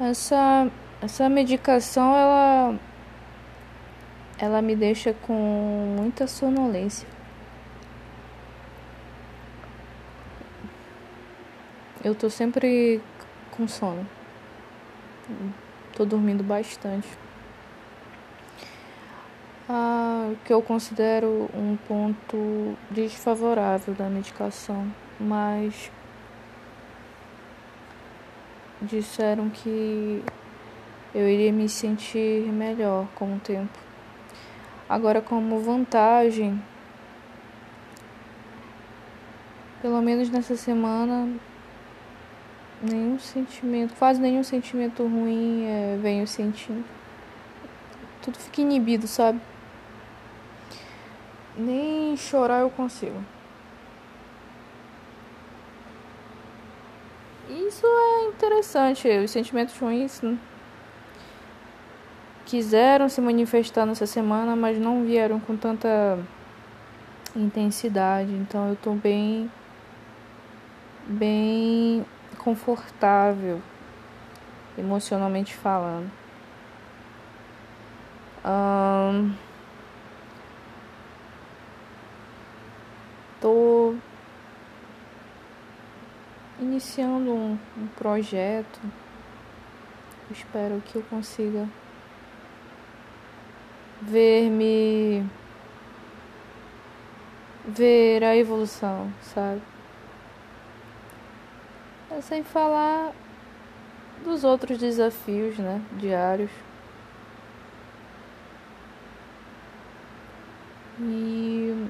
essa essa medicação ela ela me deixa com muita sonolência. Eu tô sempre com sono. Tô dormindo bastante. Ah, que eu considero um ponto desfavorável da medicação, mas disseram que eu iria me sentir melhor com o tempo. Agora, como vantagem, pelo menos nessa semana, nenhum sentimento, quase nenhum sentimento ruim é, venho sentindo. Tudo fica inibido, sabe? Nem chorar eu consigo. Isso é interessante. Os sentimentos ruins quiseram se manifestar nessa semana, mas não vieram com tanta intensidade. Então eu tô bem bem confortável emocionalmente falando. Um, tô iniciando um, um projeto. Espero que eu consiga ver-me ver a evolução, sabe? É sem falar dos outros desafios, né, diários. E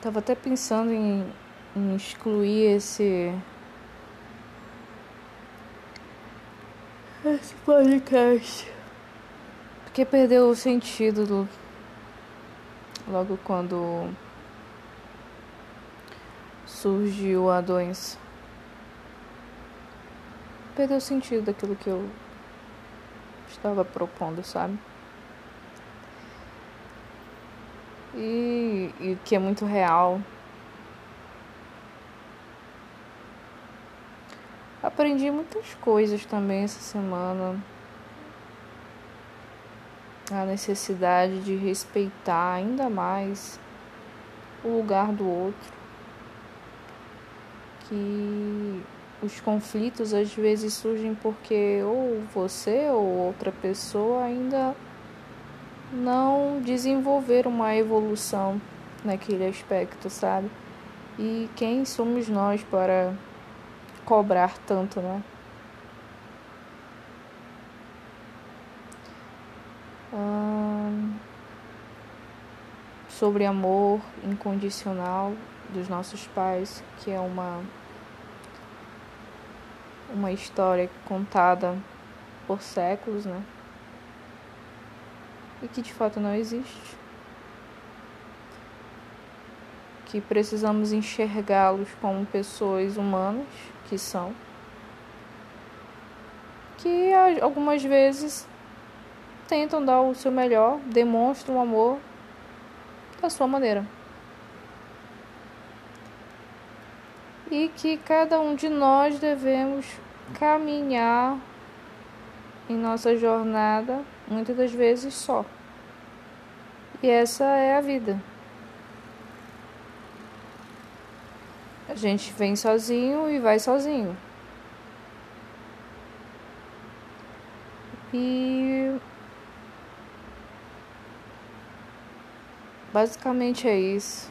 tava até pensando em, em excluir esse esse podcast. Porque perdeu o sentido do. Logo quando surgiu a doença. Perdeu o sentido daquilo que eu estava propondo, sabe? E, e que é muito real. Aprendi muitas coisas também essa semana. A necessidade de respeitar ainda mais o lugar do outro. Que os conflitos às vezes surgem porque ou você ou outra pessoa ainda não desenvolveram uma evolução naquele aspecto, sabe? E quem somos nós para cobrar tanto, né? Hum, sobre amor incondicional dos nossos pais, que é uma uma história contada por séculos, né? E que de fato não existe. Que precisamos enxergá-los como pessoas humanas que são, que algumas vezes tentam dar o seu melhor, demonstram o amor da sua maneira. E que cada um de nós devemos caminhar em nossa jornada, muitas das vezes só. E essa é a vida. A gente vem sozinho e vai sozinho. E basicamente é isso.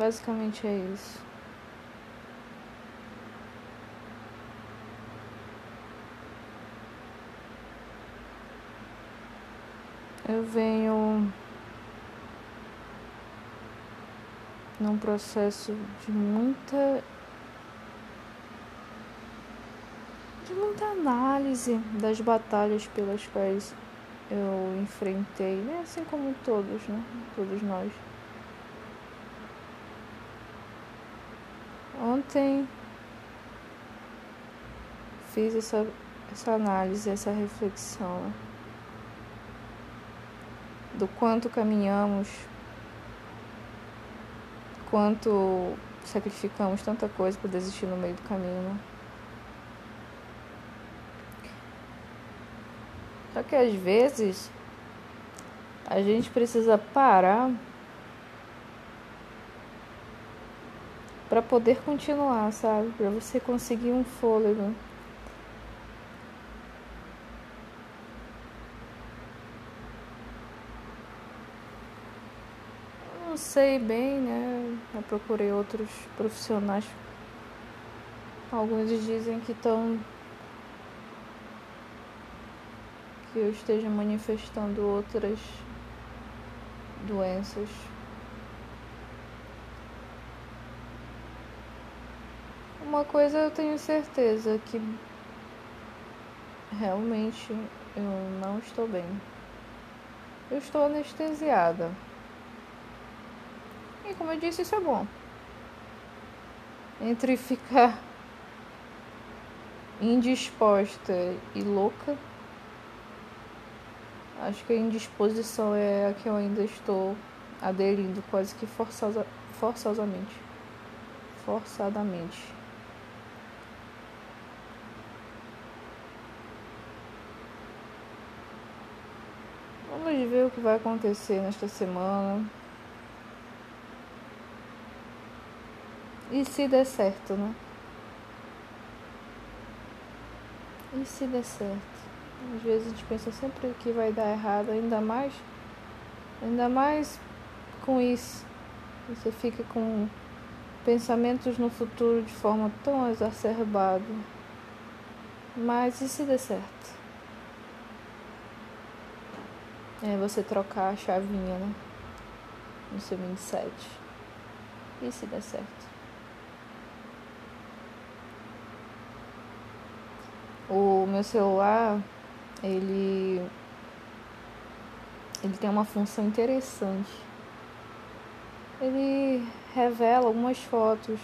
Basicamente é isso. eu venho num processo de muita de muita análise das batalhas pelas quais eu enfrentei, né? assim como todos, né? Todos nós. Ontem fiz essa, essa análise, essa reflexão do quanto caminhamos, quanto sacrificamos tanta coisa para desistir no meio do caminho. Só que às vezes a gente precisa parar para poder continuar, sabe? Para você conseguir um fôlego. não sei bem, né? Eu procurei outros profissionais. Alguns dizem que estão que eu esteja manifestando outras doenças. Uma coisa eu tenho certeza que realmente eu não estou bem. Eu estou anestesiada. E como eu disse, isso é bom. Entre ficar indisposta e louca, acho que a indisposição é a que eu ainda estou aderindo quase que forçosa, forçosamente. Forçadamente. Ver o que vai acontecer nesta semana. E se der certo, né? E se der certo? Às vezes a gente pensa sempre que vai dar errado, ainda mais, ainda mais com isso. Você fica com pensamentos no futuro de forma tão exacerbada. Mas e se der certo? É você trocar a chavinha, né? No seu 27. E se der certo? O meu celular, ele ele tem uma função interessante. Ele revela algumas fotos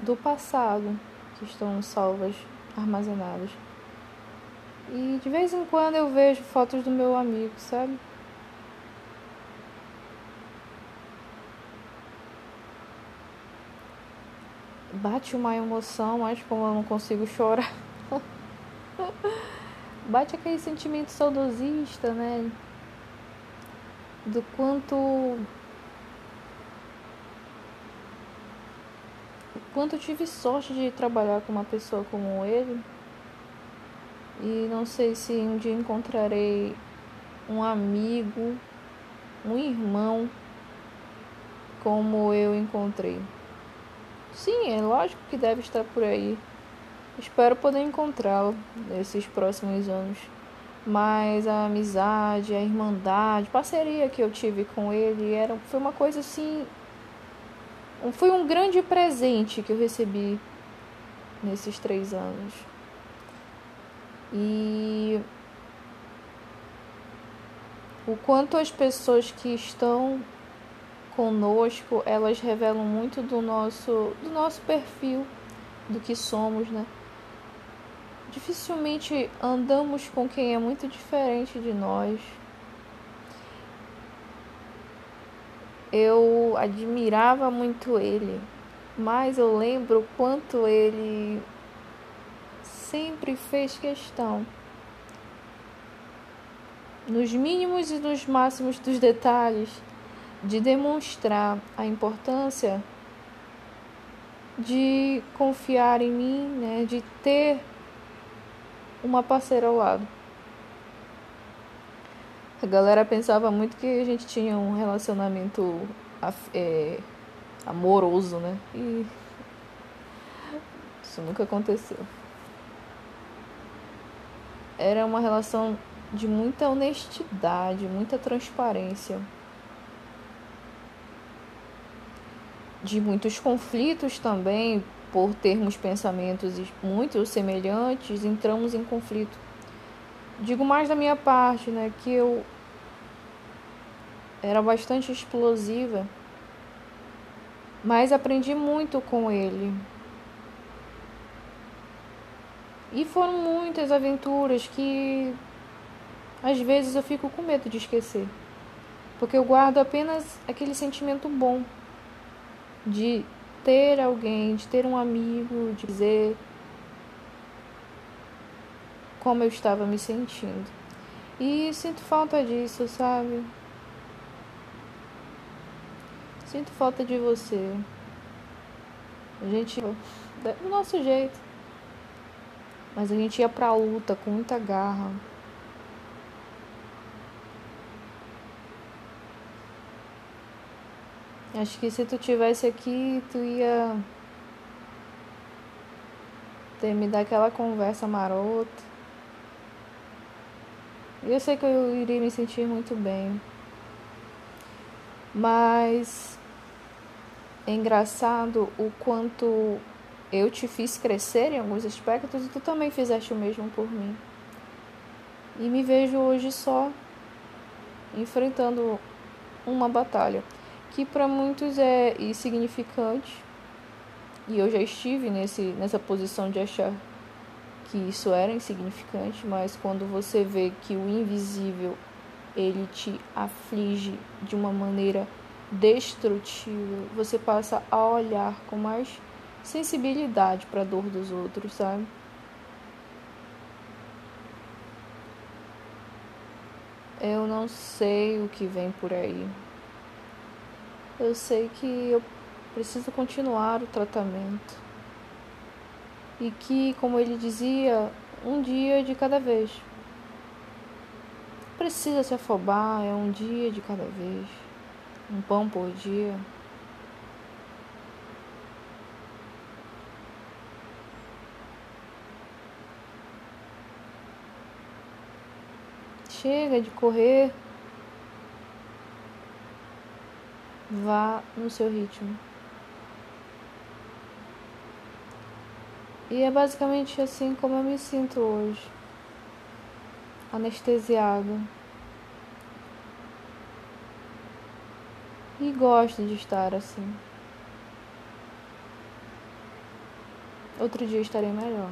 do passado que estão salvas, armazenadas. E de vez em quando eu vejo fotos do meu amigo, sabe? bate uma emoção, mas como eu não consigo chorar, bate aquele sentimento saudosista, né? Do quanto. O quanto eu tive sorte de trabalhar com uma pessoa como ele. E não sei se um dia encontrarei um amigo, um irmão como eu encontrei. Sim, é lógico que deve estar por aí. Espero poder encontrá-lo nesses próximos anos. Mas a amizade, a irmandade, parceria que eu tive com ele era, foi uma coisa assim. Foi um grande presente que eu recebi nesses três anos. E o quanto as pessoas que estão conosco, elas revelam muito do nosso, do nosso perfil, do que somos, né? Dificilmente andamos com quem é muito diferente de nós. Eu admirava muito ele, mas eu lembro quanto ele sempre fez questão nos mínimos e nos máximos dos detalhes de demonstrar a importância de confiar em mim, né, de ter uma parceira ao lado. A galera pensava muito que a gente tinha um relacionamento é, amoroso, né? E isso nunca aconteceu. Era uma relação de muita honestidade, muita transparência. de muitos conflitos também, por termos pensamentos muito semelhantes, entramos em conflito. Digo mais da minha parte, né, que eu era bastante explosiva, mas aprendi muito com ele. E foram muitas aventuras que às vezes eu fico com medo de esquecer. Porque eu guardo apenas aquele sentimento bom de ter alguém, de ter um amigo, de dizer como eu estava me sentindo. E sinto falta disso, sabe? Sinto falta de você. A gente do nosso jeito. Mas a gente ia pra luta com muita garra. Acho que se tu tivesse aqui, tu ia ter me dar aquela conversa marota. E eu sei que eu iria me sentir muito bem. Mas é engraçado o quanto eu te fiz crescer em alguns aspectos e tu também fizeste o mesmo por mim. E me vejo hoje só enfrentando uma batalha que para muitos é insignificante. E eu já estive nesse, nessa posição de achar que isso era insignificante, mas quando você vê que o invisível ele te aflige de uma maneira destrutiva, você passa a olhar com mais sensibilidade para a dor dos outros, sabe? Eu não sei o que vem por aí. Eu sei que eu preciso continuar o tratamento. E que, como ele dizia, um dia de cada vez. Precisa se afobar, é um dia de cada vez. Um pão por dia. Chega de correr. Vá no seu ritmo. E é basicamente assim como eu me sinto hoje. Anestesiada. E gosto de estar assim. Outro dia estarei melhor.